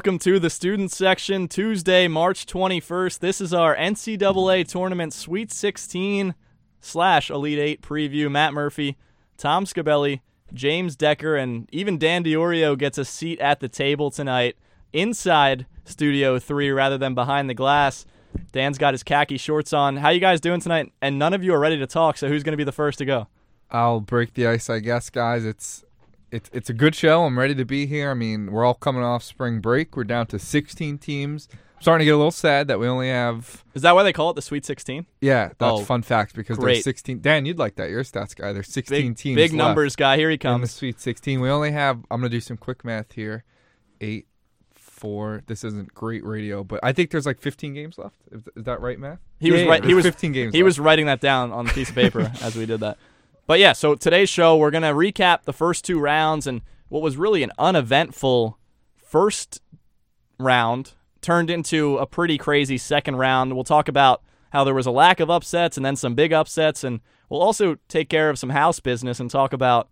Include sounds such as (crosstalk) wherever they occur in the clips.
Welcome to the student section, Tuesday, March 21st. This is our NCAA tournament Sweet 16 slash Elite 8 preview. Matt Murphy, Tom Scabelli, James Decker, and even Dan Diorio gets a seat at the table tonight inside Studio 3 rather than behind the glass. Dan's got his khaki shorts on. How you guys doing tonight? And none of you are ready to talk, so who's going to be the first to go? I'll break the ice, I guess, guys. It's it's it's a good show. I'm ready to be here. I mean, we're all coming off spring break. We're down to 16 teams. I'm starting to get a little sad that we only have. Is that why they call it the Sweet 16? Yeah, that's Oh, fun fact because great. there's 16. Dan, you'd like that. You're a stats guy. There's 16 Big, teams. big numbers guy. Here he in the comes. Sweet 16. We only have. I'm gonna do some quick math here. Eight, four. This isn't great radio, but I think there's like 15 games left. Is, that right, Matt? He was Yeah, right. He was 15 games. He left. was writing that down on a piece of paper (laughs) as we did that. But yeah, so today's show, we're going to recap the first two rounds and what was really an uneventful first round turned into a pretty crazy second round. We'll talk about how there was a lack of upsets and then some big upsets. And we'll also take care of some house business and talk about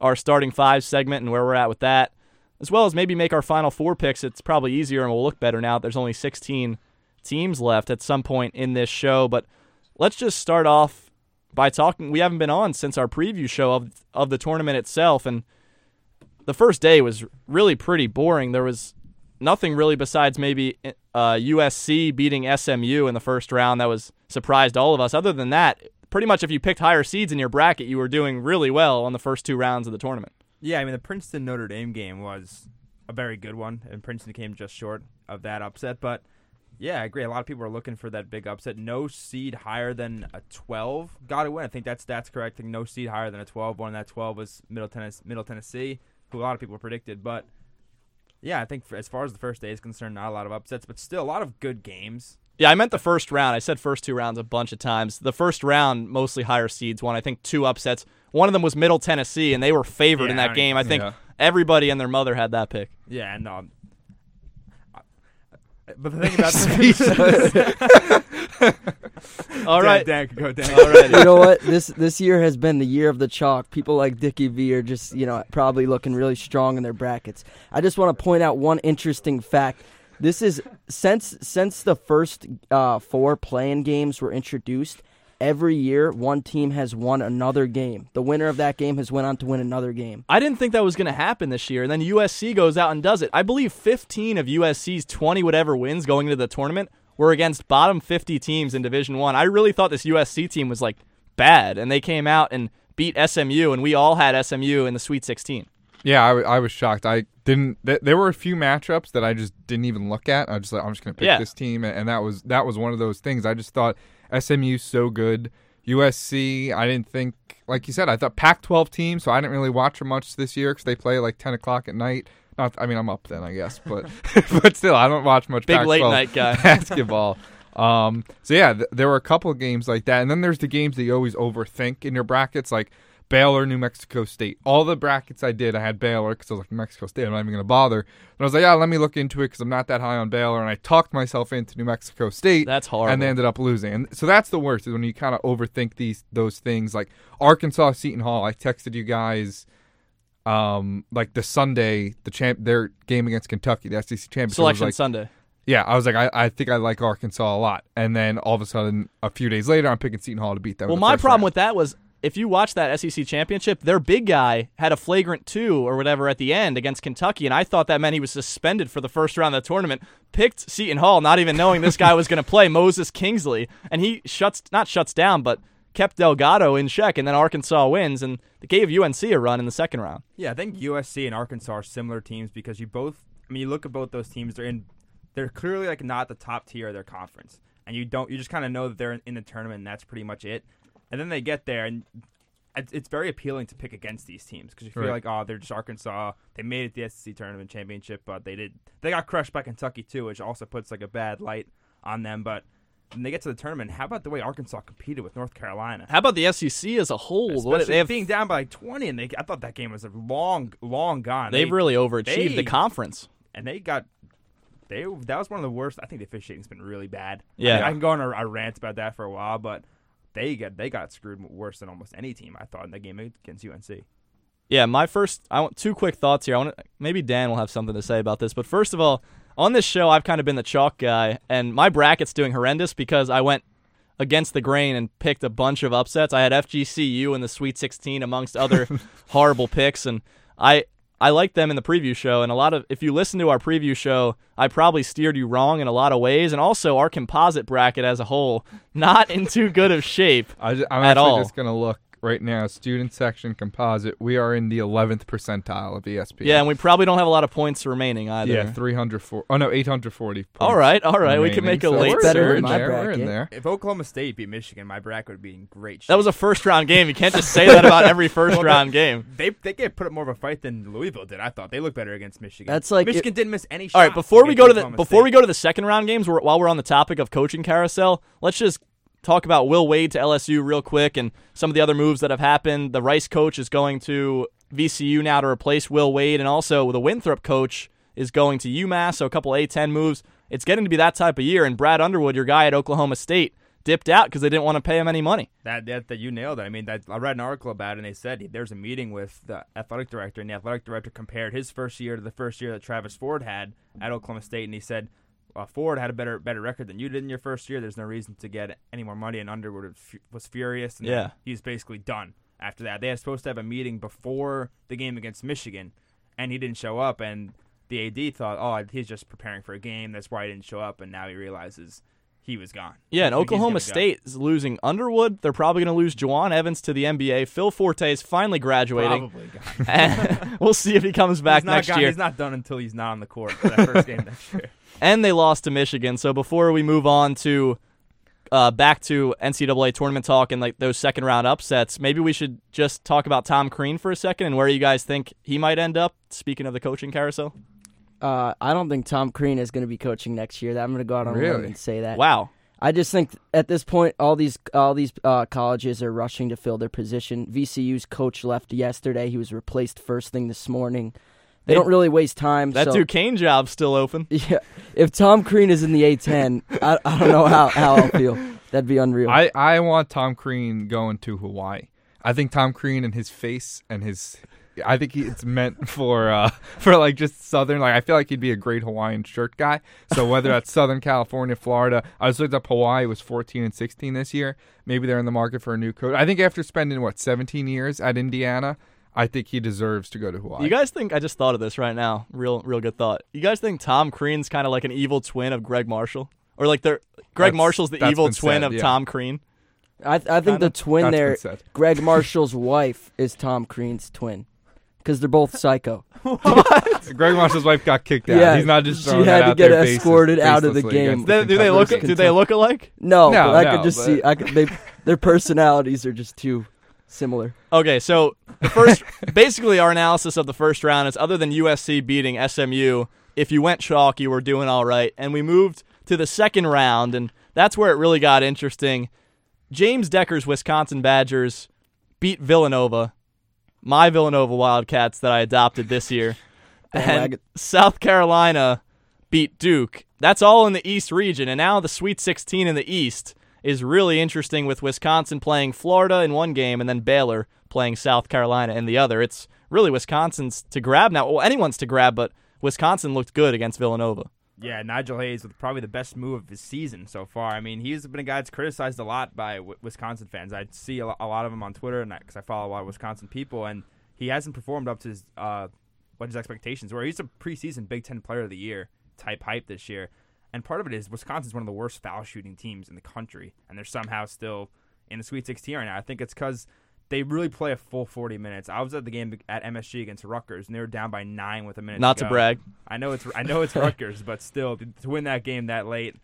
our starting five segment and where we're at with that, as well as maybe make our final four picks. It's probably easier and will look better now there's only 16 teams left at some point in this show. But let's just start off by talking. We haven't been on since our preview show of of the tournament itself, and the first day was really pretty boring. There was nothing really besides maybe uh, USC beating SMU in the first round that was surprised all of us. Other than that, pretty much if you picked higher seeds in your bracket, you were doing really well on the first two rounds of the tournament. Yeah, I mean the Princeton Notre Dame game was a very good one, and Princeton came just short of that upset. But yeah, I agree. A lot of people are looking for that big upset. No seed higher than a 12 got to win. I think that's that's correct. I think no seed higher than a 12. One of that 12 was Middle Tennessee, Middle Tennessee, who a lot of people predicted. But yeah, I think for, as far as the first day is concerned, not a lot of upsets, but still a lot of good games. Yeah, I meant the first round. I said first two rounds a bunch of times. The first round, mostly higher seeds won. I think two upsets. One of them was Middle Tennessee, and they were favored in Yeah, I that don't game. I think yeah. everybody and their mother had that pick. Yeah, and um, I- but the thing about (laughs) the (laughs) All right. Dan, Dan, go Dan. All right. you know what? This this year has been the year of the chalk. People like Dickie V are just you know probably looking really strong in their brackets. I just want to point out one interesting fact. This is since since the first uh, four play-in games were introduced. Every year, one team has won another game. The winner of that game has went on to win another game. I didn't think that was going to happen this year. And then USC goes out and does it. I believe 15 of USC's 20 whatever wins going into the tournament were against bottom 50 teams in Division 1. I. I really thought this USC team was like bad and they came out and beat SMU and we all had SMU in the Sweet 16. Yeah, I, w- I was shocked. I didn't. Th- there were a few matchups that I just didn't even look at. I just like I'm just gonna pick Yeah. this team, and, and that was that was one of those things. I just thought SMU's so good. USC, I didn't think like you said. I thought Pac-12 team, so I didn't really watch them much this year because they play like 10 o'clock at night. Not, I mean, I'm up then, I guess, but (laughs) (laughs) but still, I don't watch much Big Pac-12 late night guy. (laughs) basketball. Um, so yeah, th- there were a couple of games like that, and then there's the games that you always overthink in your brackets, like Baylor, New Mexico State. All the brackets I did, I had Baylor because I was like New Mexico State. I'm not even gonna bother. And I was like, yeah, let me look into it because I'm not that high on Baylor, and I talked myself into New Mexico State. That's horrible. And they ended up losing, and so that's the worst is when you kind of overthink these those things. Like Arkansas, Seton Hall. I texted you guys. Um, like the Sunday, the champ, their game against Kentucky, the SEC championship. Selection like, Sunday. yeah, I was like, I, I think I like Arkansas a lot. And then all of a sudden, a few days later, I'm picking Seton Hall to beat them. Well, the my problem round. with that was if you watch that SEC championship, their big guy had a flagrant two or whatever at the end against Kentucky, and I thought that meant he was suspended for the first round of the tournament. Picked Seton Hall, not even knowing this guy was going (laughs) to play Moses Kingsley, and he shuts not shuts down, but kept Delgado in check, and then Arkansas wins, and they gave UNC a run in the second round. Yeah, I think USC and Arkansas are similar teams because you both. I mean, you look at both those teams; they're in. They're clearly like not the top tier of their conference, and you don't. You just kind of know that they're in, in the tournament, and that's pretty much it. And then they get there, and it's, very appealing to pick against these teams because you feel Right. like, oh, they're just Arkansas. They made it the SEC tournament championship, but they did. They got crushed by Kentucky too, which also puts like a bad light on them. But when they get to the tournament, how about the way Arkansas competed with North Carolina? How about the SEC as a whole? What- they have, being down by like 20, and they I thought that game was a long, long gone. they've They- really overachieved the conference. and they got they that was one of the worst. I think the officiating's been really bad. Yeah. I, I can go on a, a rant about that for a while, but they got they got screwed worse than almost any team I thought in that game against UNC. Yeah, my first. I want two quick thoughts here. I want to, maybe Dan will have something to say about this, but first of all, on this show, I've kind of been the chalk guy, and my bracket's doing horrendous because I went against the grain and picked a bunch of upsets. I had FGCU in the Sweet 16 amongst other (laughs) horrible picks, and I I liked them in the preview show. And a lot of if you listen to our preview show, I probably steered you wrong in a lot of ways, and also our composite bracket as a whole not in too good of shape. (laughs) I am At actually all. just gonna look right now. Student section composite. We are in the 11th percentile of ESPN. Yeah, and we probably don't have a lot of points remaining either. yeah, 304. Oh no, 840. Points All right, all right. We can make a So late we're better in my there, We're in there. If Oklahoma State beat Michigan, my bracket would be in great shape. That was a first round game. You can't just say (laughs) that about every first round game. they they get put up more of a fight than Louisville did. I thought they looked better against Michigan. That's like Michigan didn't miss any. All right, before we go to the Oklahoma before we go to the second round games, we're, while we're on the topic of coaching carousel, let's just talk about Will Wade to LSU real quick and some of the other moves that have happened. The Rice coach is going to VCU now to replace Will Wade, and also the Winthrop coach is going to UMass. So a couple A10 moves. It's getting to be that type of year. And Brad Underwood, your guy at Oklahoma State, dipped out because they didn't want to pay him any money. That, that that you nailed it. I mean, that I read an article about it, and they said there's a meeting with the athletic director, and the athletic director compared his first year to the first year that Travis Ford had at Oklahoma State, and he said uh, Ford had a better better record than you did in your first year. There's no reason to get any more money, and Underwood was was furious. And Yeah. he's basically done after that. They were supposed to have a meeting before the game against Michigan, and he didn't show up, and the AD thought, oh, he's just preparing for a game. That's why he didn't show up, and now he realizes he was gone. Yeah, and he's Oklahoma gonna go. State is losing Underwood. They're probably going to lose Jawun Evans to the NBA. Phil Forte is finally graduating. Probably gone. (laughs) We'll see if he comes back next gone- year. He's not done until he's not on the court for that first game next year. (laughs) and they lost to Michigan. So before we move on to uh, back to NCAA tournament talk and like those second round upsets, maybe we should just talk about Tom Crean for a second and where you guys think he might end up. Speaking of the coaching carousel, Uh, I don't think Tom Crean is going to be coaching next year. I'm going to go out on a limb and say that. wow. I just think at this point, all these all these uh, colleges are rushing to fill their position. VCU's coach left yesterday. He was replaced first thing this morning. They, They- don't really waste time. That so, Duquesne job's still open. (laughs) Yeah, if Tom Crean is in the A10, I, I don't know how, how I'll feel. That'd be unreal. I, I want Tom Crean going to Hawaii. I think Tom Crean and his face and his I think he, it's meant (laughs) for uh for like just southern like I feel like he'd be a great Hawaiian shirt guy. So whether that's Southern California, Florida, I just looked up Hawaii was 14 and 16 this year. Maybe they're in the market for a new coach. I think after spending what 17 years at Indiana, I think he deserves to go to Hawaii. You guys think I just thought of this right now? Real, real good thought. You guys think Tom Crean's kind of like an evil twin of Gregg Marshall, or like they're Gregg That's- Marshall's the evil twin said, of yeah. Tom Crean? I, I think the twin That's there. Gregg Marshall's (laughs) wife, is Tom Crean's twin, because they're both psycho. (laughs) Gregg Marshall's wife got kicked out. Yeah, He's not just she had that to out get there basis- escorted out of the game. They- the do they look? Do they look alike? No, No, but I no, could just but- see. I could, they, their personalities are just too similar. Okay, so the first, (laughs) basically, our analysis of the first round is other than USC beating SMU, if you went chalk, you were doing all right. And we moved to the second round, and that's where it really got interesting. James Decker's Wisconsin Badgers beat Villanova, my Villanova Wildcats that I adopted this year. (laughs) and. South Carolina beat Duke. That's all in the East region, and now the Sweet 16 in the East is really interesting with Wisconsin playing Florida in one game and then Baylor playing South Carolina in the other. It's really Wisconsin's to grab now. Well, anyone's to grab, but Wisconsin looked good against Villanova. Yeah, Nigel Hayes with probably the best move of his season so far. I mean, he's been a guy that's criticized a lot by w- Wisconsin fans. I see a, lot of them on Twitter, and because I follow a lot of Wisconsin people, and he hasn't performed up to his uh, what his expectations were. He's a preseason Big Ten Player of the Year type hype this year, and part of it is Wisconsin's one of the worst foul shooting teams in the country, and they're somehow still in the Sweet 16 right now. I think it's because they really play a full 40 minutes. I was at the game at MSG against Rutgers, and they were down by nine with a minute. Not to, to brag. I know it's I know it's (laughs) Rutgers, but still to win that game that late,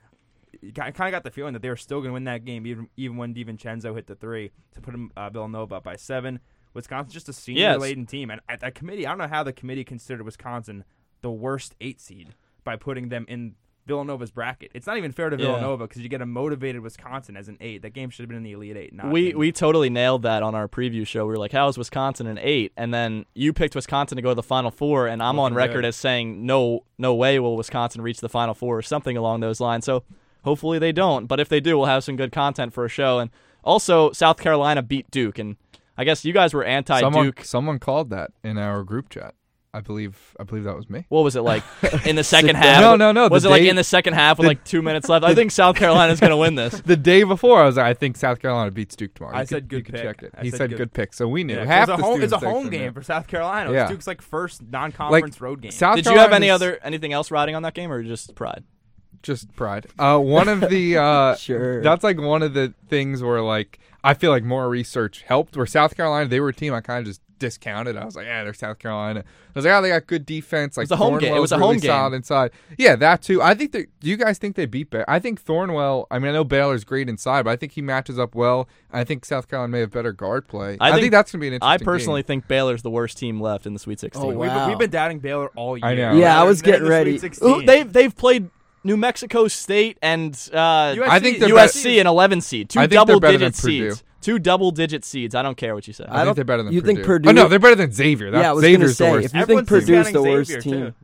I kind of got the feeling that they were still going to win that game even even when DiVincenzo hit the three to put him, uh, Villanova up by seven. Wisconsin's just a senior Yes. laden team, and at that committee, I don't know how the committee considered Wisconsin the worst eight seed by putting them in Villanova's bracket. It's not even fair to Villanova because you get a motivated Wisconsin as an eight. That game should have been in the Elite Eight. Not We in- we totally nailed that on our preview show. We were like, "How is Wisconsin an eight? And then you picked Wisconsin to go to the Final Four, and I'm on record good. as saying, "No, no way will Wisconsin reach the Final Four or something along those lines." So hopefully they don't. But if they do, we'll have some good content for a show. And also, South Carolina beat Duke, and I guess you guys were anti-Duke. someone called that in our group chat. I believe I believe that was me. What was it like (laughs) in the second half? No, no, no, Was the it like in the second half with the- like two minutes left? I think (laughs) South Carolina's going to win this. The day before, I was like, I think South Carolina beats Duke tomorrow. I You said could, good you could pick. check it. I he said said good- good, pick, so we knew. Yeah, Half it's a home, it's a home game knew. for South Carolina. Yeah. was Duke's like first non-conference road game. South Did you have any other anything else riding on that game, or just pride? Just pride. Uh, one of the (laughs) uh, Sure. That's like one of the things where like I feel like more research helped. Where South Carolina, they were a team I kind of just discounted. I was like, yeah, they're South Carolina. I was like, oh, they got good defense. Like it was a home game. It was a Thornwell's home really game. solid inside. Yeah, that too. I think they. Do you guys think they beat Baylor? I think Thornwell. I mean, I know Baylor's great inside, but I think he matches up well. I think South Carolina may have better guard play. I I, think- think, that's gonna be an I personally game. think Baylor's the worst team left in the Sweet 16. Oh, We've, been, we've been doubting Baylor all year. I know. Yeah, I was they're getting ready. Sweet Ooh, they've they've played New Mexico State and uh, USC I think they're USC an 11 seed, two I think they're double better digit seeds, two double digit seeds. I don't care what you say. I, I think don't- they're better than you Purdue. think Purdue- Oh no, they're better than Xavier. That's yeah, I was gonna Xavier's say the worst. if you Everyone's think Purdue's discounting the worst Xavier, team, too.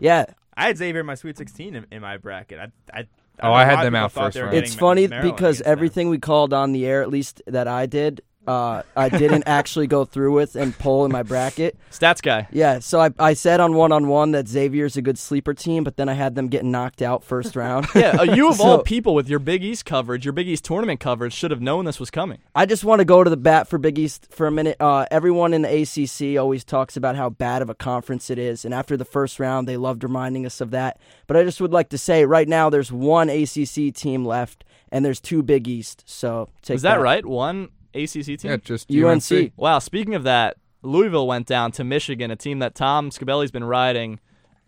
yeah, I had Xavier in my Sweet 16 in, in my bracket. I, I, I Oh, know I a had lot of them people out thought first they were round. getting it's funny Maryland because against them. everything we called on the air, at least that I did, uh, I didn't actually go through with and pull in my bracket. Stats guy. Yeah, so I, I said on one on one that Xavier's a good sleeper team, but then I had them getting knocked out first (laughs) round. Yeah, uh, you of (laughs) all people with your Big East coverage, your Big East tournament coverage, should have known this was coming. I just want to go to the bat for Big East for a minute. Uh, everyone in the ACC always talks about how bad of a conference it is, and after the first round, they loved reminding us of that. But I just would like to say, right now, there's one ACC team left, and there's two Big East. So take Is that right? One ACC team. yeah, just UNC. Wow. Speaking of that, Louisville went down to Michigan, a team that Tom Scabelli's been riding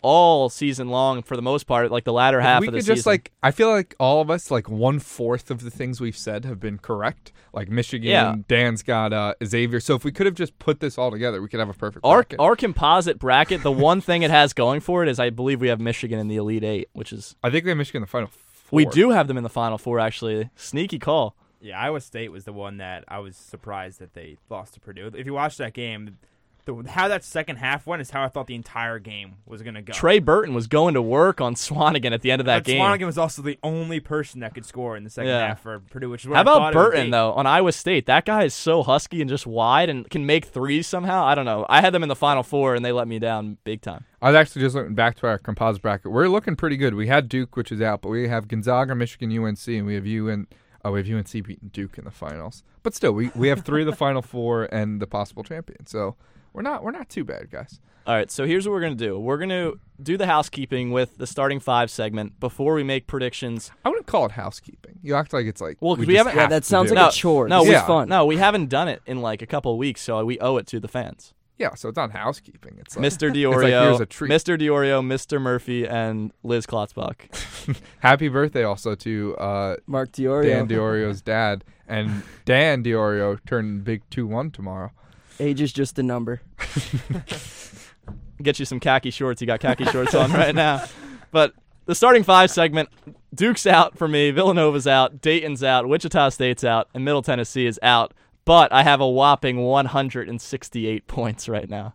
all season long for the most part, like the latter half we of the could season. just like I feel like all of us like one fourth of the things we've said have been correct. Like Michigan, Yeah. Dan's got uh, Xavier. So if we could have just put this all together, we could have a perfect our bracket. our composite bracket. The one thing it has going for it is I believe we have Michigan in the Elite Eight, which is I think we have Michigan in the final. Four. we do have them in the Final Four. Actually, sneaky call. Yeah, Iowa State was the one that I was surprised that they lost to Purdue. If you watch that game, the, how that second half went is how I thought the entire game was going to go. Trey Burton was going to work on Swanigan at the end of that but game. Swanigan was also the only person that could score in the second Yeah. half for Purdue, which is what How I about thought it would Burton though on Iowa State? That guy is so husky and just wide and can make threes somehow. I don't know. I had them in the Final Four and they let me down big time. I was actually just looking back to our composite bracket. We're looking pretty good. We had Duke, which is out, but we have Gonzaga, Michigan, UNC, and we have UN. Oh, we have UNC beating Duke in the finals. But still, we, we have three of the (laughs) final four and the possible champion. So we're not we're not too bad, guys. All right, so here's what we're gonna do. We're gonna do the housekeeping with the starting five segment before we make predictions. I wouldn't call it housekeeping. You act like it's like Well, 'cause we just haven't- Yeah, that sounds like No, a chore. No, this we, is fun. no, we haven't done it in like a couple of weeks, so we owe it to the fans. Yeah, so it's not housekeeping. It's like Mr. (laughs) like, Diorio, here's a treat. Mr. Diorio, Mr. Murphy, and Liz Klotzbach. (laughs) happy birthday also to uh, Mark Diorio. Dan Diorio's dad. And (laughs) Dan Diorio turned big 2 1 tomorrow. Age is just a number. Get you some khaki shorts. You got khaki shorts on right now. But the starting five segment Duke's out for me, Villanova's out, Dayton's out, Wichita State's out, and Middle Tennessee is out. But I have a whopping 168 points right now.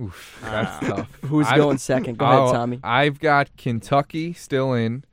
Oof, that's tough. (laughs) Who's I- going second? Go Oh, ahead, Tommy. I've got Kentucky still in.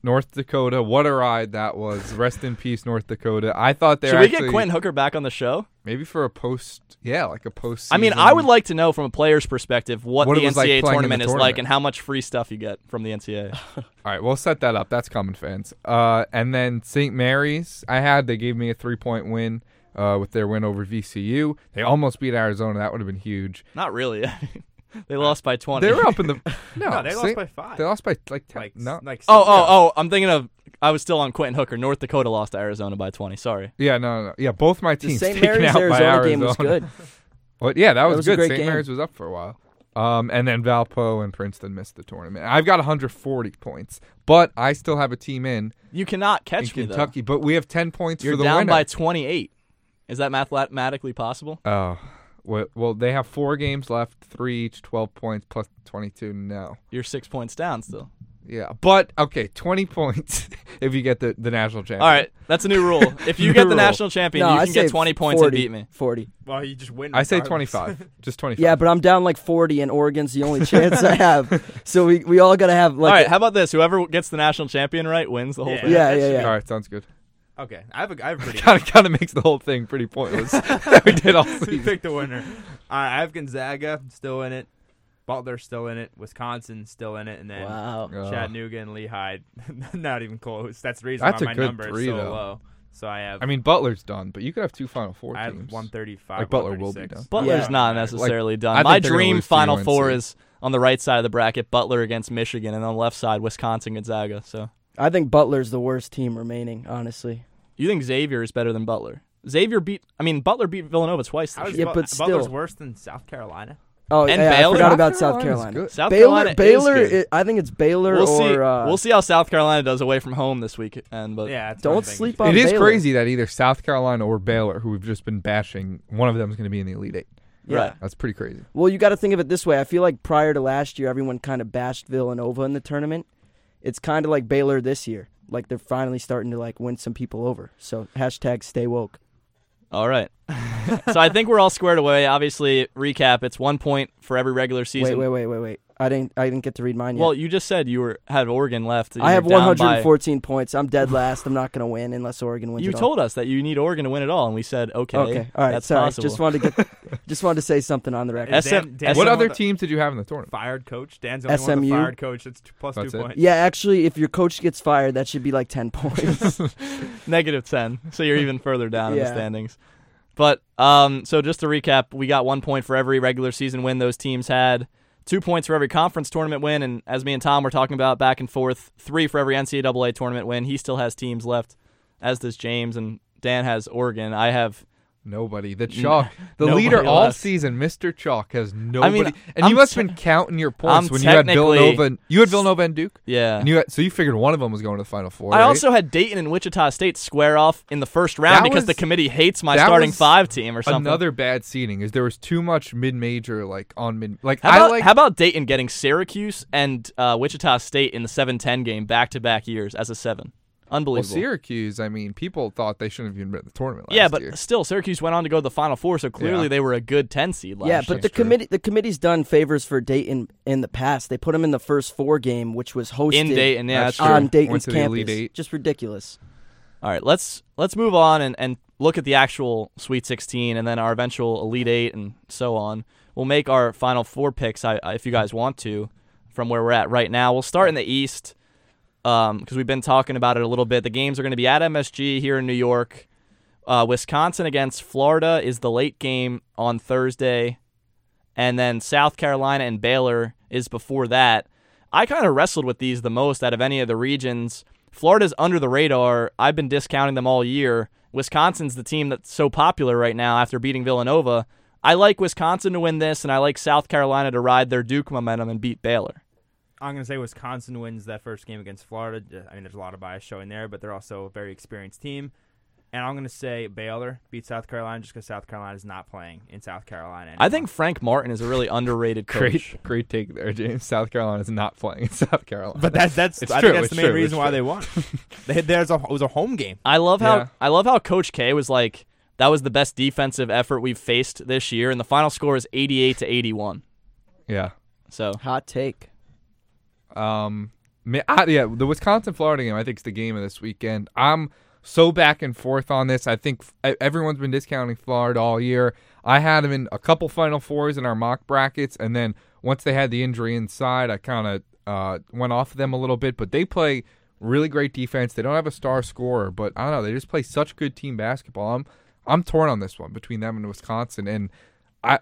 North Dakota, what a ride that was! Rest in peace, North Dakota. I thought they Should were we actually get Quinton Hooker back on the show? maybe for a post, yeah, like a post. I mean, I would like to know from a player's perspective what, What the it was like NCAA playing tournament the is like and how much free stuff you get from the NCAA. (laughs) All right, we'll set that up. That's coming, fans. Uh, and then St. Mary's, I had. They gave me a three point win uh, with their win over VCU. They almost beat Arizona. That would have been huge. Not really. (laughs) they lost by 20. They were up in the (laughs) no. No, they lost Saint- by five. They lost by like ten. like no. like Oh, yeah. oh, oh! I'm thinking of. I was still on Quinton Hooker. North Dakota lost to Arizona by 20. Sorry. Yeah, no, no, no. Yeah, both my The teams St. taken Mary's out by Arizona Arizona. game was good. (laughs) What? Yeah, that was, was good. St. game. Mary's was up for a while. Um, and then Valpo and Princeton missed the tournament. I've got 140 points, but I still have a team in You cannot catch in me Kentucky. But we have 10 points. You're for the down winner. by 28. Is that mathematically possible? Oh, well, well, they have four games left, three each, 12 points plus 22. No. You're six points down still. Yeah, but okay, 20 (laughs) points if you get the, the national champion. All right, that's a new rule. (laughs) If you get the rule. national champion, no, you I can get 20 points 40, and beat me. 40. Well, you just win. I say 25. (laughs) Just 25. Yeah, but I'm down like 40, and Oregon's the only chance I have. So we, we all got to have like. All right, a- how about this? Whoever gets the national champion right wins the whole Yeah. thing. Yeah, that yeah, yeah. All right, sounds good. Okay, I have a, I have a pretty. Kind of kind of makes the whole thing pretty pointless. (laughs) (laughs) that we did all (laughs) we season. picked the winner. All right, I have Gonzaga still in it. Butler's still in it. Wisconsin still in it, and then Wow. Chattanooga and Lehigh, not even close. That's the reason That's why a my good number three, is so though. low. So I have I mean, Butler's done, but you could have two Final Four I have teams. 135. Like Butler will be done. Butler's Yeah. not Like, necessarily I done. think My they're gonna dream lose to Final UNC. Four is on the right side of the bracket: Butler against Michigan, and on the left side, Wisconsin Gonzaga. So I think Butler's the worst team remaining. Honestly, you think Xavier is better than Butler? Xavier beat. I mean, Butler beat Villanova twice How this year. Yeah, Bu- but Butler's worse than South Carolina. oh And yeah, Baylor? I forgot South about South Carolina. South Baylor, Carolina Baylor. is good. it- I think it's Baylor We'll see. or uh, we'll see how South Carolina does away from home this week. And but Yeah, that's what I'm don't sleep on. It is Baylor. crazy that either South Carolina or Baylor, who we've just been bashing, one of them is going to be in the Elite Eight. Yeah. Right. That's pretty crazy. Well, you got to think of it this way. I feel like prior to last year, everyone kind of bashed Villanova in the tournament. It's kind of like Baylor this year. Like they're finally starting to like win some people over. So hashtag stay woke. all right. (laughs) so I think we're all squared away. Obviously, recap: it's one point for every regular season. Wait, wait, wait, wait, wait. I didn't. I didn't get to read mine yet. Well, you just said you were had Oregon left. and I have down by- 114 points. I'm dead last. I'm not going to win unless Oregon wins. You it all. told us that you need Oregon to win it all, and we said okay. Okay. All right. that's sorry. possible. Just wanted to get. (laughs) just wanted to say something on the record. Is SM Dan- Dan's What the other one with the teams did you have in the tournament? Fired coach. Dan's the only one with SMU? the fired coach. That's two, plus That's two it? points. Yeah, actually, if your coach gets fired, that should be like 10 points. (laughs) negative 10 so you're even further down in the standings but um so just to recap we got one point for every regular season win those teams had two points for every conference tournament win and as me and tom were talking about back and forth three for every ncaa tournament win he still has teams left as does james and dan has oregon. I have Nobody. The chalk. The Nobody leader all left. season, Mr. Chalk, has nobody. and I'm you must te- have been counting your points I'm when you had Villanova. And, you had Villanova and Duke. yeah And you had, so you figured one of them was going to the Final Four. I right? also had Dayton and Wichita State square off in the first round That because the committee hates my starting five team or something. another bad seeding is there was too much mid-major like on mid. Like How I about, like how about Dayton getting Syracuse and uh, Wichita State in the 7-10 game back to back years as a seven? Well, Unbelievable. Syracuse. I mean, people thought they shouldn't have even been in the tournament. Last year. yeah, but year. still, Syracuse went on to go to the Final Four, so clearly Yeah. they were a good 10 seed last yeah, year. but the committee the committee's done favors for Dayton in the past. They put them in the first four game, which was hosted in Dayton, yeah, that's, That's true. on Went Dayton's to the Elite campus. Eight. Just ridiculous. All right, let's let's move on and, and look at the actual Sweet 16 and then our eventual Elite Eight and so on. We'll make our Final Four picks I, I, if you guys want to from where we're at right now. We'll start in the East because we've been talking about it a little bit. The games are going to be at MSG here in New York. Uh, Wisconsin against Florida is the late game on Thursday, and then South Carolina and Baylor is before that. I kind of wrestled with these the most out of any of the regions. Florida's under the radar. I've been discounting them all year. Wisconsin's the team that's so popular right now after beating Villanova. I like Wisconsin to win this, and I like South Carolina to ride their Duke momentum and beat Baylor. I'm going to say Wisconsin wins that first game against Florida. I mean, there's a lot of bias showing there, but they're also a very experienced team. And I'm going to say Baylor beats South Carolina just because South Carolina is not playing in South Carolina. I think Frank Martin is a really underrated coach. great, great take there, James. South Carolina is not playing in (laughs) South Carolina. But that's that's It's I true, think that's it's the main true, reason why true. they won. (laughs) they, there's a it was a home game. I love how Yeah. I love how Coach K was like that was the best defensive effort we've faced this year, and the final score is 88 to 81. yeah. So Hot take. Um, I, yeah, the Wisconsin Florida game I think is the game of this weekend. I'm so back and forth on this. I think everyone's been discounting Florida all year. I had them in a couple Final Fours in our mock brackets, and then once they had the injury inside, I kind of uh, went off them a little bit. But they play really great defense. They don't have a star scorer, but I don't know. They just play such good team basketball. I'm I'm torn on this one between them and Wisconsin, and I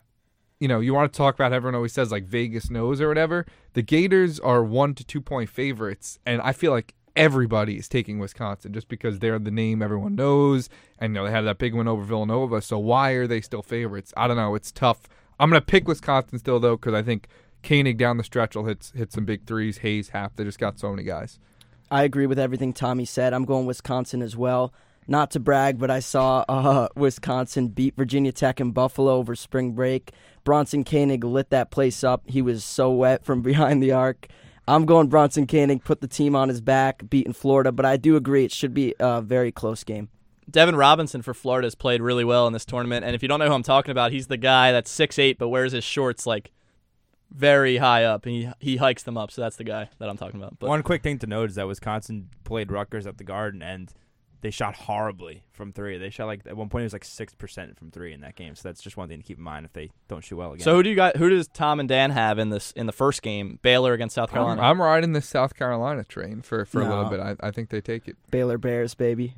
you know, you want to talk about everyone always says like Vegas knows or whatever. The Gators are one to two point favorites, and I feel like everybody is taking Wisconsin just because they're the name everyone knows, and you know they had that big win over Villanova. So why are they still favorites? I don't know. It's tough. I'm gonna pick Wisconsin still though because I think Koenig down the stretch will hit hit some big threes. Hayes half. They just got so many guys. I agree with everything Tommy said. I'm going Wisconsin as well. Not to brag, but I saw uh, (laughs) Wisconsin beat Virginia Tech in Buffalo over spring break. Bronson Koenig lit that place up. He was so wet from (laughs) behind the arc. I'm going Bronson Koenig, put the team on his back, beating Florida, but I do agree it should be a very close game. Devin Robinson for Florida has played really well in this tournament, and if you don't know who I'm talking about, he's the guy that's 6'8", but wears his shorts like very high up, and he he hikes them up. So that's the guy that I'm talking about. But One quick thing to note is that Wisconsin played Rutgers at the Garden, and they shot horribly from three. They shot like at one point it was like six percent from three in that game. So that's just one thing to keep in mind if they don't shoot well again. So who do you got? Who does Tom and Dan have in this in the first game? Baylor against South I'm, Carolina. I'm riding the South Carolina train for, for a little bit. I, I think they take it. Baylor Bears, baby.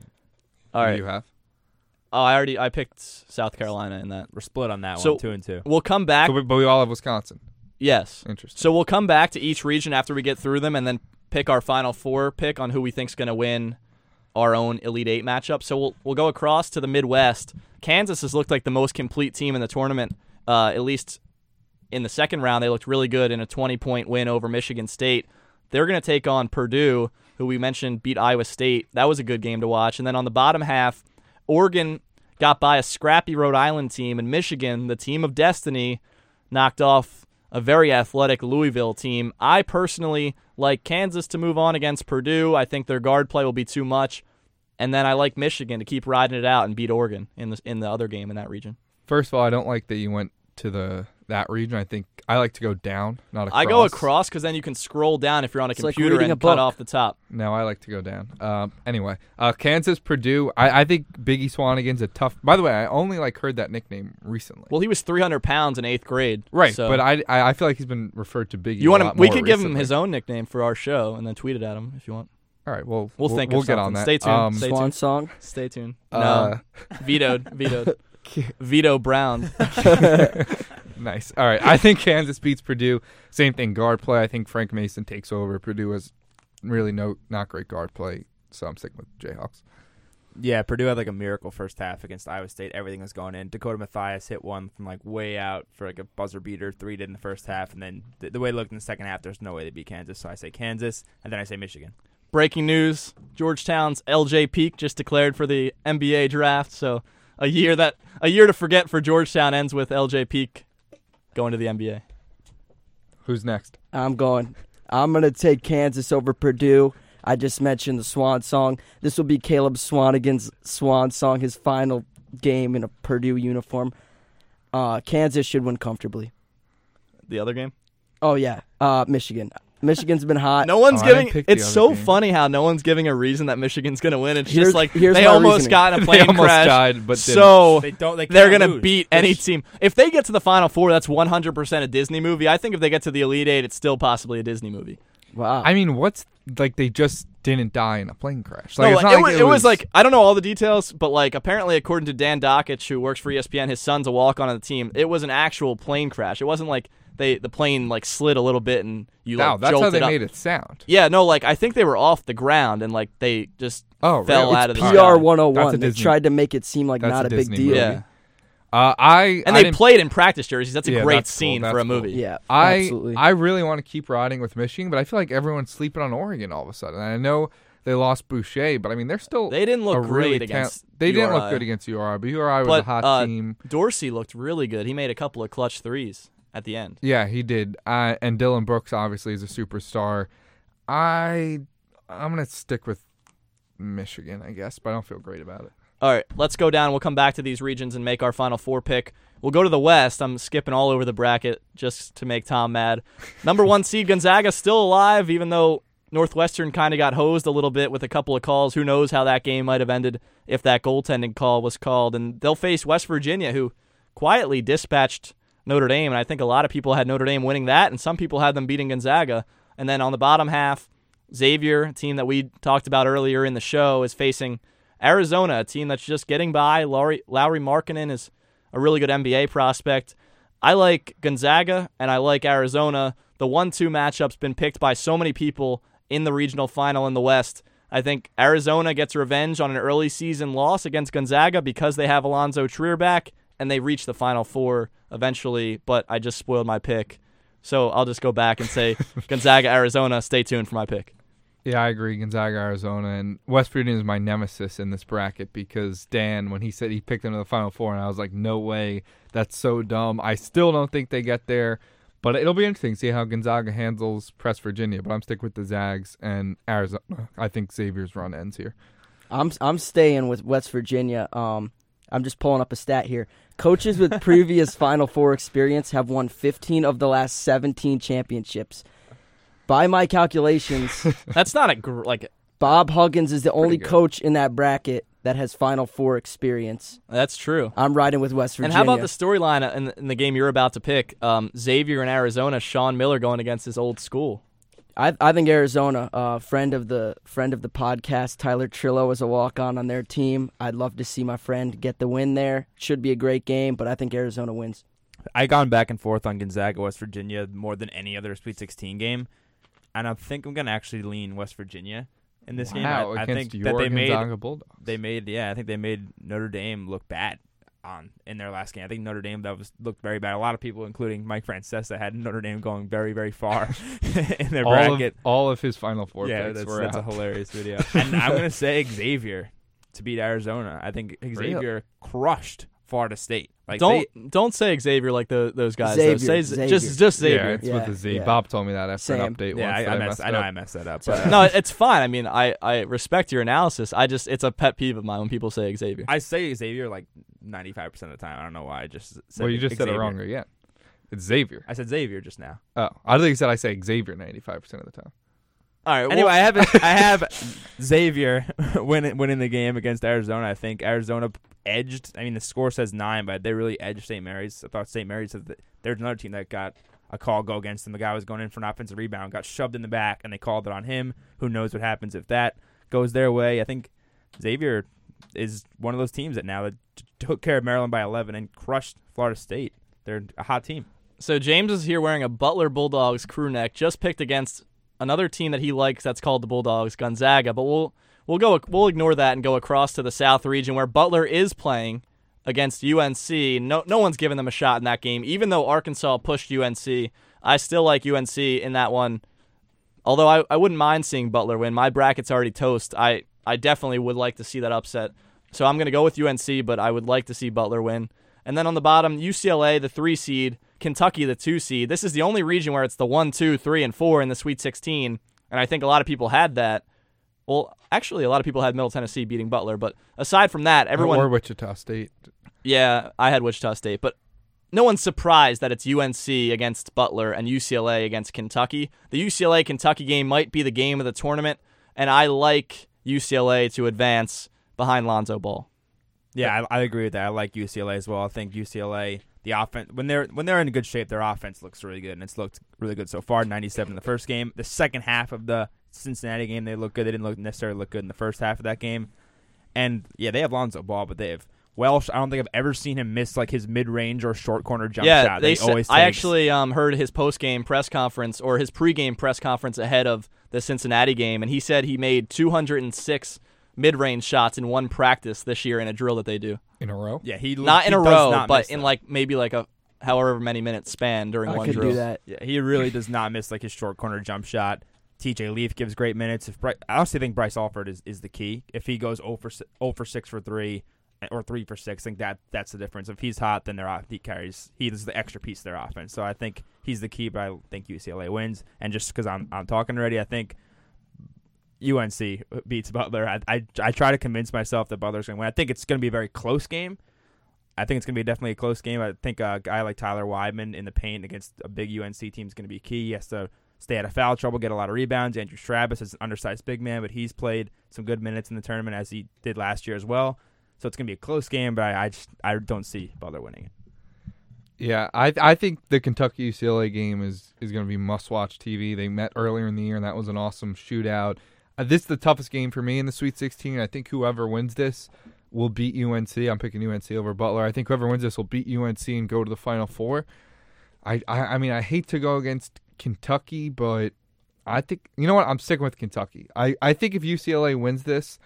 All Who do. You have. Oh, I already I picked South Carolina in that. we're split on that So- one, two and two. We'll come back. So we, but we all have Wisconsin. yes. Interesting. So we'll come back to each region after we get through them, and then pick our final four pick on who we think's going to win our own Elite Eight matchup. So we'll we'll go across to the Midwest. Kansas has looked like the most complete team in the tournament, uh, at least in the second round. They looked really good in a 20 point win over Michigan State. They're going to take on Purdue, who we mentioned beat Iowa State. That was a good game to watch. And then on the bottom half, Oregon got by a scrappy Rhode Island team, and Michigan, the team of destiny, knocked off a very athletic Louisville team. I personally like Kansas to move on against Purdue. I think their guard play will be too much. And then I like Michigan to keep riding it out and beat Oregon in the in the other game in that region. First of all, I don't like that you went to the that region. I think I like to go down, not across. I go across because then you can scroll down if you're on a It's computer reading and a cut off the top. No, I like to go down. Um, anyway, uh, Kansas, Purdue. I, I think Biggie Swanigan's a tough. By the way, I only like heard that nickname recently. Well, he was 300 pounds in eighth grade. right, so but I, I I feel like he's been referred to Biggie. you want lot him? We more could give him his own nickname for our show and then tweet it at him if you want. All right, well, We'll think We'll get on that. Stay tuned. Um, Stay Swan tuned. song. Stay tuned. uh, No, vetoed. Vetoed. (laughs) Veto Brown. (laughs) (laughs) Nice. All right. I think Kansas beats Purdue. Same thing, guard play. I think Frank Mason takes over. Purdue has really no not great guard play, so I'm sticking with Jayhawks. Yeah, Purdue had like a miracle first half against Iowa State. Everything was going in. Dakota Mathias hit one from like way out for like a buzzer beater. Three did in the first half, and then the, the way it looked in the second half, there's no way they beat Kansas. So I say Kansas, and then I say Michigan. Breaking news: Georgetown's LJ Peak just declared for the NBA draft. So a year that a year to forget for Georgetown ends with LJ Peak going to the NBA. Who's next? I'm going. I'm gonna take Kansas over Purdue. I just mentioned the Swan song. This will be Caleb Swanigan's Swan song, his final game in a Purdue uniform. Uh, Kansas should win comfortably. The other game. Oh yeah, uh, Michigan. Michigan's been hot. No one's Oh, giving. It's so game. funny how no one's giving a reason that Michigan's going to win. It's Here's- just like here's they almost reasoning. got in a (laughs) plane almost crash. died, but didn't. so They don't. They they're gonna lose. beat any team. If they get to the Final Four, that's 100% a Disney movie. I think if they get to the Elite Eight, it's still possibly a Disney movie. Wow. I mean, what's like they just didn't die in a plane crash. No, Like, it's like, not it, like was, it was like I don't know all the details, but like apparently, according to Dan Dakich, who works for ESPN, his son's a walk on the team. It was an actual plane crash. It wasn't like they the plane like slid a little bit and you no, like that's how they up. made it sound. Yeah, no, like I think they were off the ground and like they just Oh, fell really? out of the PR sky. 101. That's a They tried to make it seem like that's not a a, big Disney deal. movie. Yeah, Uh, I and I they played in practice jerseys. That's a Yeah, great that's scene That's for a cool. movie. Yeah, I absolutely. I really want to keep riding with Michigan, but I feel like everyone's sleeping on Oregon all of a sudden. And I know they lost Boucher, but I mean they're still They didn't look a really great count- against. They didn't look good against URI, but URI was But, a hot uh, team. Dorsey looked really good. He made a couple of clutch threes at the end. Yeah, he did. Uh, and Dillon Brooks obviously is a superstar. I I'm gonna stick with Michigan, I guess, but I don't feel great about it. All right, let's go down. We'll come back to these regions and make our final four pick. We'll go to the West. I'm skipping all over the bracket just to make Tom mad. Number one seed Gonzaga still alive, even though Northwestern kind of got hosed a little bit with a couple of calls. Who knows how that game might have ended if that goaltending call was called? And they'll face West Virginia, who quietly dispatched Notre Dame. And I think a lot of people had Notre Dame winning that, and some people had them beating Gonzaga. And then on the bottom half, Xavier, a team that we talked about earlier in the show, is facing Arizona, a team that's just getting by. Lauri, Lauri Markkanen is a really good NBA prospect. I like Gonzaga and I like Arizona. The 1 2 matchup's been picked by so many people in the regional final in the West. I think Arizona gets revenge on an early season loss against Gonzaga because they have Allonzo Trier back and they reach the Final Four eventually, but I just spoiled my pick. So I'll just go back and say (laughs) Gonzaga, Arizona. Stay tuned for my pick. Yeah, I agree. Gonzaga, Arizona, and West Virginia is my nemesis in this bracket because Dan, when he said he picked them to the Final Four, and I was like, no way, that's so dumb. I still don't think they get there, but it'll be interesting to see how Gonzaga handles Press Virginia. But I'm sticking with the Zags and Arizona. I think Xavier's run ends here. I'm I'm staying with West Virginia. Um, I'm just pulling up a stat here. Coaches with (laughs) previous Final Four experience have won 15 of the last 17 championships. By my calculations, (laughs) That's not a gr- like Bob Huggins is the only good. coach in that bracket that has Final Four experience. That's true. I'm riding with West Virginia. And how about the storyline in, in the game you're about to pick? Um, Xavier in Arizona, Sean Miller going against his old school. I, I think Arizona, uh, friend of the friend of the podcast, Tyler Trillo is a walk on on their team. I'd love to see my friend get the win there. Should be a great game, but I think Arizona wins. I gone back and forth on Gonzaga, West Virginia more than any other Sweet 16 game, and I think I'm gonna actually lean West Virginia in this game. Wow, I, I against think that they made Gonzaga Bulldogs. they made yeah, I think they made Notre Dame look bad on in their last game. I think Notre Dame that was looked very bad. A lot of people, including Mike Francesa, had Notre Dame going very very far (laughs) (laughs) in their all bracket. of all of his Final Four yeah, picks that's, were that's a hilarious video. (laughs) and I'm gonna say Xavier to beat Arizona. I think Xavier crushed Florida State. Like don't they, don't say Xavier like the, those guys. Xavier, Say Xavier. just just Yeah, Xavier. it's Yeah, with a Z. yeah. Bob told me that after Same. an update yeah, once. I, that I, I messed, messed I know up. I messed that up. Sorry. But no, it's fine. I mean, I, I respect your analysis. I just it's a pet peeve of mine when people say Xavier. I say Xavier like 95 percent of the time. I don't know why. I just said Well, you just said it wrong again. It's Xavier. I said Xavier just now. Oh, I think you said I say Xavier ninety five percent of the time. All right. Anyway, well, I have (laughs) I have Xavier (laughs) winning winning the game against Arizona. I think Arizona edged. I mean, the score says nine, but they really edged St. Mary's. I thought St. Mary's. Said that there's another team that got a call go against them. The guy was going in for an offensive rebound, got shoved in the back, and they called it on him. Who knows what happens if that goes their way? I think Xavier is one of those teams that now that took care of Maryland by 11 and crushed Florida State. They're a hot team. so James is here wearing a Butler Bulldogs crew neck, just picked against another team that he likes. That's called the Bulldogs, Gonzaga. But we'll we'll go we'll ignore that and go across to the South region where Butler is playing against UNC. No no one's given them a shot in that game, even though Arkansas pushed UNC. I still like UNC in that one. Although I, I wouldn't mind seeing Butler win. My bracket's already toast. I, I definitely would like to see that upset. So I'm going to go with UNC, but I would like to see Butler win. And then on the bottom, UCLA, the three seed, Kentucky, the two seed. This is the only region where it's the one, two, three, and four in the Sweet 16. And I think a lot of people had that. Well, actually, a lot of people had Middle Tennessee beating Butler. But aside from that, everyone. or Wichita State. Yeah, I had Wichita State, but no one's surprised that it's UNC against Butler and UCLA against Kentucky. The UCLA Kentucky game might be the game of the tournament, and I like UCLA to advance behind Lonzo Ball. Yeah, I, I agree with that. I like UCLA as well. I think UCLA, the offense when they're when they're in good shape, their offense looks really good, and it's looked really good so far. Ninety seven in the first game. The second half of the Cincinnati game, they look good. They didn't look necessarily look good in the first half of that game. And yeah, they have Lonzo Ball, but they have Welsh. I don't think I've ever seen him miss like his mid range or short corner jump yeah, shot. they They said, always. I takes. actually um, heard his post game press conference or his pregame press conference ahead of the Cincinnati game, and he said he made 206 mid range shots in one practice this year in a drill that they do. In a row? Yeah, he Not in a row, but in like maybe like a however many minutes span during I one could drill. do that. Yeah, he really does not miss like his short corner jump shot. TJ Leaf gives great minutes. If Bry- I honestly think Bryce Alford is, is the key. If he goes 0 for, 0 for 6 for 3 or 3 for 6, I think that that's the difference. If he's hot, then their off- he carries he is the extra piece of their offense. So I think he's the key, but I think UCLA wins. And just because I'm I'm talking already, I think UNC beats Butler. I, I I try to convince myself that Butler's going to win. I think it's going to be a very close game. I think it's going to be definitely a close game. I think a guy like Tyler Wideman in the paint against a big UNC team is going to be key. He has to stay out of foul trouble, get a lot of rebounds. Andrew Travis is an undersized big man, but he's played some good minutes in the tournament as he did last year as well. So it's going to be a close game, but I, I just I don't see Butler winning it. Yeah, I I think the Kentucky UCLA game is is going to be must watch TV. They met earlier in the year, and that was an awesome shootout. Uh, this is the toughest game for me in the Sweet 16. I think whoever wins this will beat UNC. I'm picking UNC over Butler. I think whoever wins this will beat UNC and go to the Final Four. I I, I mean I hate to go against Kentucky, but I think you know what I'm sticking with Kentucky. I I think if UCLA wins this.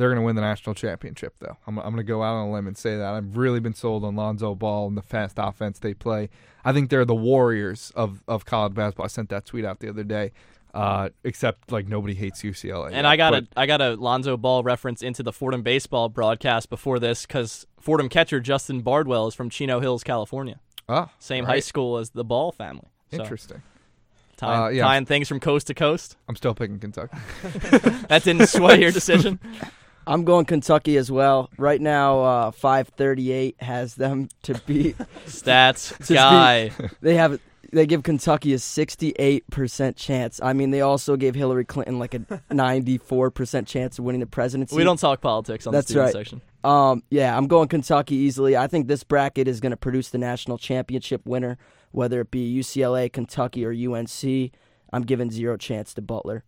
They're going to win the national championship, though. I'm, I'm going to go out on a limb and say that. I've really been sold on Lonzo Ball and the fast offense they play. I think they're the Warriors of, of college basketball. I sent that tweet out the other day. Uh, except like nobody hates UCLA. And yet. I got But a I got a Lonzo Ball reference into the Fordham baseball broadcast before this because Fordham catcher Justin Bardwell is from Chino Hills, California, oh, same right. high school as the Ball family. So, Interesting. tying, Uh, yeah. tying things from coast to coast. I'm still picking Kentucky. (laughs) That didn't sway your (laughs) decision. I'm going Kentucky as well. Right now, uh, 538 has them to beat. (laughs) Stats (laughs) be- guy. They have they give Kentucky a 68% chance. I mean, they also gave Hillary Clinton like a 94% chance of winning the presidency. We don't talk politics on That's the student right. section. Um, yeah, I'm going Kentucky easily. I think this bracket is going to produce the national championship winner, whether it be UCLA, Kentucky, or UNC. I'm giving zero chance to Butler.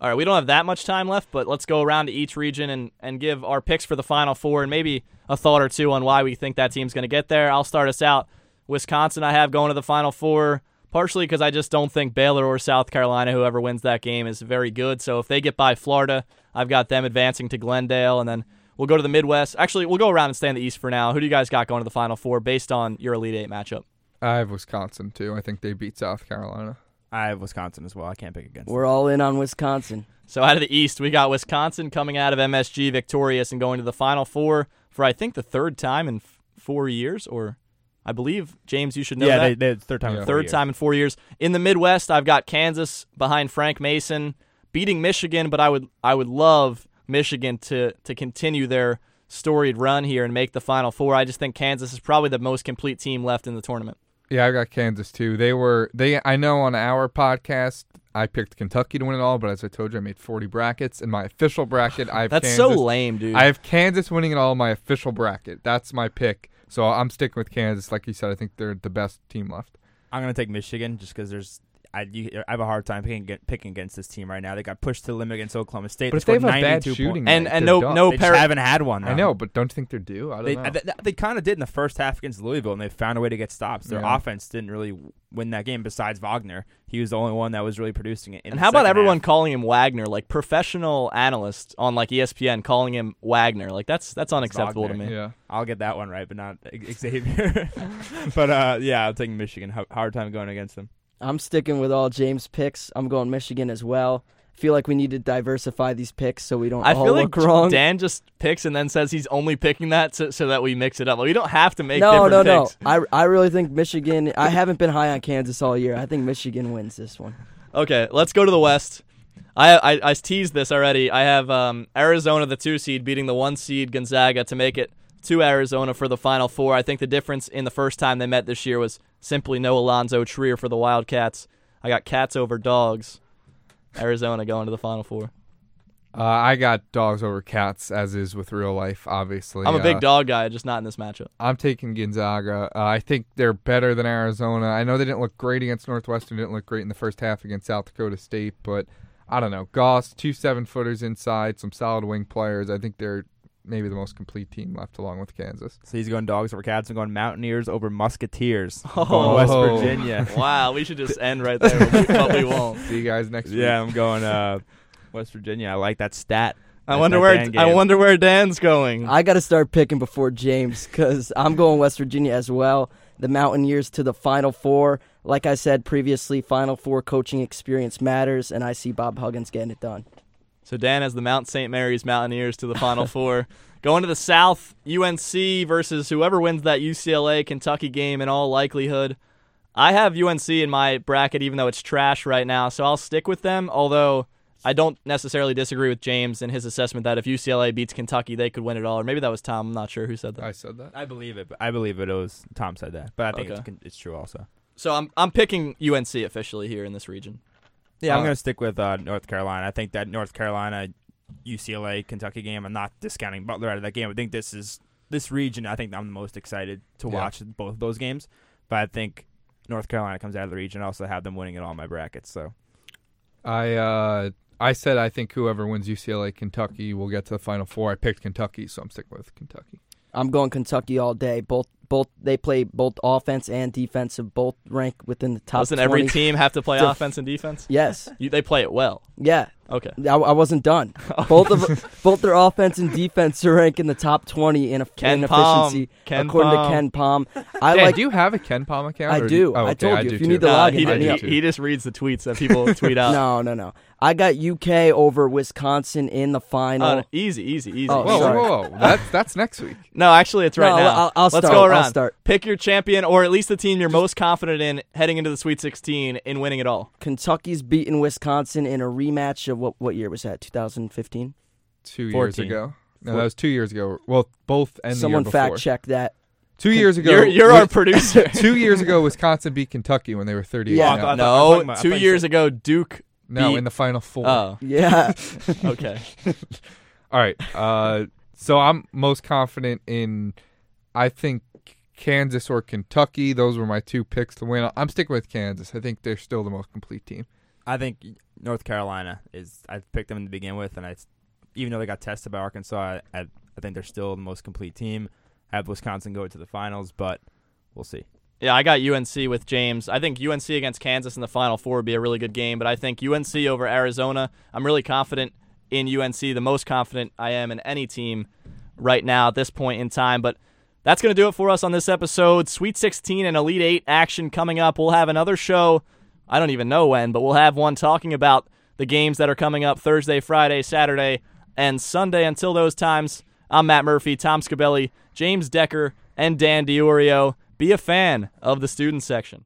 All right, we don't have that much time left, but let's go around to each region and, and give our picks for the Final Four and maybe a thought or two on why we think that team's going to get there. I'll start us out. Wisconsin, I have going to the Final Four, partially because I just don't think Baylor or South Carolina, whoever wins that game, is very good. So if they get by Florida, I've got them advancing to Glendale, and then we'll go to the Midwest. Actually, we'll go around and stay in the East for now. Who do you guys got going to the Final Four based on your Elite Eight matchup? I have Wisconsin too. I think they beat South Carolina. I have Wisconsin as well. I can't pick against. We're all in on Wisconsin. So out of the East, we got Wisconsin coming out of MSG victorious and going to the Final Four for I think the third time in f- four years, or I believe James, you should know yeah, that. they, they third time. Yeah. in four third years. time in four years. In the Midwest, I've got Kansas behind Frank Mason beating Michigan, but I would I would love Michigan to to continue their storied run here and make the Final Four. I just think Kansas is probably the most complete team left in the tournament. Yeah, I got Kansas too. They were they. I know on our podcast I picked Kentucky to win it all, but as I told you, I made forty brackets in my official bracket. I have That's Kansas, so lame, dude. I have Kansas winning it all in my official bracket. That's my pick. So I'm sticking with Kansas. Like you said, I think they're the best team left. I'm gonna take Michigan just because there's. I, you, I have a hard time picking, picking against this team right now. They got pushed to the limit against Oklahoma State. But if they they have scored a bad 92 shooting points. And- and no- done. no They par- just haven't had one. I know, but don't you think they're due? I don't They, know. they, they kind of did in the first half against Louisville, and they found a way to get stops. Their Yeah. offense didn't really win that game. Besides Wagner, he was the only one that was really producing it. In and the how about everyone half. calling him Wagner, like professional analysts on like ESPN calling him Wagner? Like that's that's unacceptable to me. yeah. I'll get that one right, but not Xavier. (laughs) but uh, yeah, I'm taking Michigan. H- Hard time going against them. I'm sticking with all James picks. I'm going Michigan as well. feel like we need to diversify these picks so we don't I feel like wrong. Dan just picks and then says he's only picking that so, so that we mix it up. Like, we don't have to make no, different no, picks. no. I, I really think Michigan. I haven't been high on Kansas all year. I think Michigan wins this one. Okay, let's go to the West. I, I I teased this already. I have um, Arizona, the two seed, beating the one seed Gonzaga to make it to Arizona for the Final Four. I think the difference in the first time they met this year was simply no Allonzo Trier for the Wildcats. I got cats over dogs. Arizona going to the Final Four. Uh, I got dogs over cats, as is with real life. Obviously, I'm a big Uh, dog guy, just not in this matchup. I'm taking Gonzaga. Uh, I think they're better than Arizona. I know they didn't look great against Northwestern. Didn't look great in the first half against South Dakota State, but I don't know. Goss, two seven footers inside, some solid wing players. I think they're maybe the most complete team left, along with Kansas. So he's going dogs over cats and going Mountaineers over Musketeers. Oh. (laughs) Going West Virginia. (laughs) wow, we should just end right there, but we, (laughs) but we won't. See you guys next week. yeah, I'm going uh, West Virginia. I like that stat. I That- wonder where I wonder where Dan's going. I got to start picking before James because I'm going West Virginia as well. The Mountaineers to the Final Four. Like I said previously, Final Four coaching experience matters, and I see Bob Huggins getting it done. So Dan has the Mount St. Mary's Mountaineers to the Final (laughs) Four. Going to the South, UNC versus whoever wins that UCLA Kentucky game in all likelihood. I have UNC in my bracket, even though it's trash right now, so I'll stick with them. Although I don't necessarily disagree with James in his assessment that if UCLA beats Kentucky, they could win it all. Or maybe that was Tom. I'm not sure who said that. I said that. I believe it. I believe it. It was Tom said that, but I think Okay. it's, it's true also. So I'm I'm picking UNC officially here in this region. Yeah, I'm Uh, going to stick with uh, North Carolina. I think that North Carolina, UCLA, Kentucky game. I'm not discounting Butler out of that game. I think this is this region. I think I'm the most excited to Yeah. watch both of those games. But I think North Carolina comes out of the region. I also have them winning in all my brackets. So I uh, I said I think whoever wins UCLA Kentucky will get to the Final Four. I picked Kentucky, so I'm sticking with Kentucky. I'm going Kentucky all day. Both both they play both offense and defensive. Both rank within the top. Doesn't every 20. team have to play (laughs) Def- offense and defense? Yes. You, they play it well. Yeah. Okay. I, I wasn't done. (laughs) Both of both their offense and defense are rank in the top 20 in, Ken in efficiency Ken according Palm. to KenPom. I Dan, like do you have a KenPom account? I do. oh, I told I you, do if you too. need the Nah, login, he, hit me he, he just reads the tweets that people (laughs) tweet out. No, no, no. I got UK over Wisconsin in the final. Uh, easy, easy, easy. Oh, Whoa, whoa, sorry. whoa, whoa! That's that's next week. (laughs) No, actually, it's right No, now. I'll- I'll Let's start. go I'll around. start. Pick your champion, or at least the team you're most confident in heading into the Sweet 16 in winning it all. Kentucky's beaten Wisconsin in a rematch of what what year was that? 2015. Two 14. years ago. No, that was two years ago. Well, both and Someone the year fact check that. Two years ago, You're, you're our producer. (laughs) two years ago, Wisconsin beat Kentucky when they were 38. Yeah. Oh, I thought- I thought- I was no, about- two years said- ago, Duke. no, beat- in the final four. Oh, Yeah. (laughs) okay. (laughs) All right. Uh, so I'm most confident in, I think Kansas or Kentucky. Those were my two picks to win. I'm sticking with Kansas. I think they're still the most complete team. I think North Carolina is. I picked them to begin with, and I, even though they got tested by Arkansas, I, I, I think they're still the most complete team. I have Wisconsin go to the finals, but we'll see. Yeah, I got UNC with James. I think UNC against Kansas in the Final Four would be a really good game, but I think UNC over Arizona. I'm really confident in UNC, the most confident I am in any team right now at this point in time. But that's going to do it for us on this episode. Sweet 16 and Elite 8 action coming up. We'll have another show. I don't even know when, but we'll have one talking about the games that are coming up Thursday, Friday, Saturday, and Sunday. Until those times, I'm Matt Murphy, Tom Scabelli, James Decker, and Dan Diorio. Be a fan of the student section.